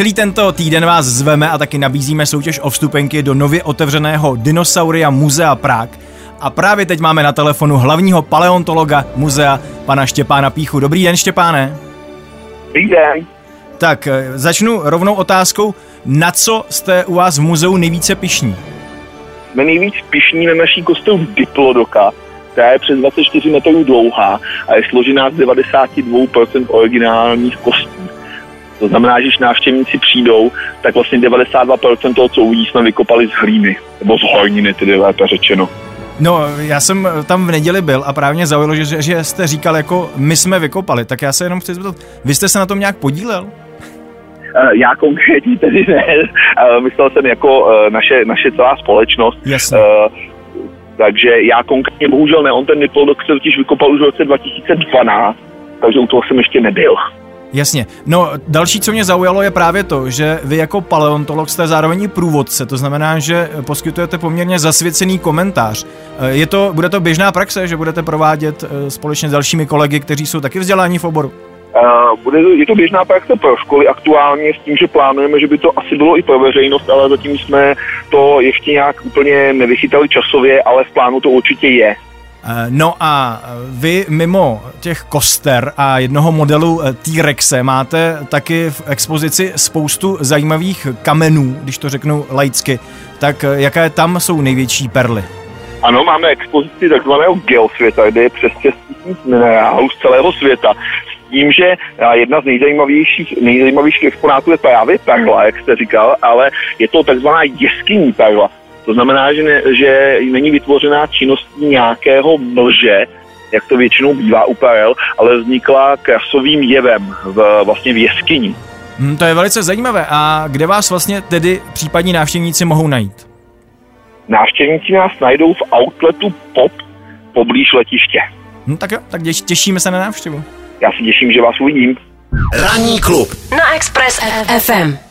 Celý tento týden vás zveme a taky nabízíme soutěž o vstupenky do nově otevřeného Dinosauria Muzea Prák. A právě teď máme na telefonu hlavního paleontologa muzea, pana Štěpána Píchu. Dobrý den, Štěpáne. Dobrý den. Tak, eh, začnu rovnou otázkou. Na co jste u vás v muzeu nejvíce pišní? Jsme nejvíc pišní na naší kostel Diplodoka, která je přes 24 metrů dlouhá a je složená z 92% originálních kostí. To znamená, že když návštěvníci přijdou, tak vlastně 92% toho, co uvidí, jsme vykopali z hlíny, nebo z horniny, tedy lépe řečeno. No, já jsem tam v neděli byl a právě mě zaujalo, že, že jste říkal jako my jsme vykopali, tak já se jenom chci zeptat, vy jste se na tom nějak podílel? Eh, Já konkrétně tedy ne, Eh, myslel jsem jako eh, naše, naše celá společnost. Jasně. Eh, Takže já konkrétně bohužel ne, on ten Niplodok se totiž vykopal už v roce 2012, takže u toho jsem ještě nebyl. Jasně. No, další, co mě zaujalo, je právě to, že vy jako paleontolog jste zároveň i průvodce, to znamená, že poskytujete poměrně zasvěcený komentář. Eh, Je to, bude to běžná praxe, že budete provádět eh, společně s dalšími kolegy, kteří jsou taky vzdělání v oboru? Uh, bude to, je to běžná praxe pro školy aktuálně s tím, že plánujeme, že by to asi bylo i pro veřejnost, ale zatím jsme to ještě nějak úplně nevychytali časově, ale v plánu to určitě je. Eh, No a vy mimo těch koster a jednoho modelu eh, T-Rexe máte taky v expozici spoustu zajímavých kamenů, když to řeknu laicky. Tak eh, jaké tam jsou největší perly? Ano, máme expozici takzvaného geosvěta, kde je přes 6 tisíc minerálů z celého světa. S tím, že jedna z nejzajímavějších, nejzajímavějších exponátů je právě perla, jak jste říkal, ale je to takzvaná jeskyní perla. To znamená, že, ne, že není vytvořená činností nějakého mlže, jak to většinou bývá u perel, ale vznikla krasovým jevem v, vlastně v jeskyni. Hm, to je velice zajímavé. A kde vás vlastně tedy případní návštěvníci mohou najít? Návštěvníci nás najdou v outletu POP poblíž letiště. Hm, tak jo, tak těš- těšíme se na návštěvu. Já si těším, že vás uvidím. Ranní klub Na Express FM.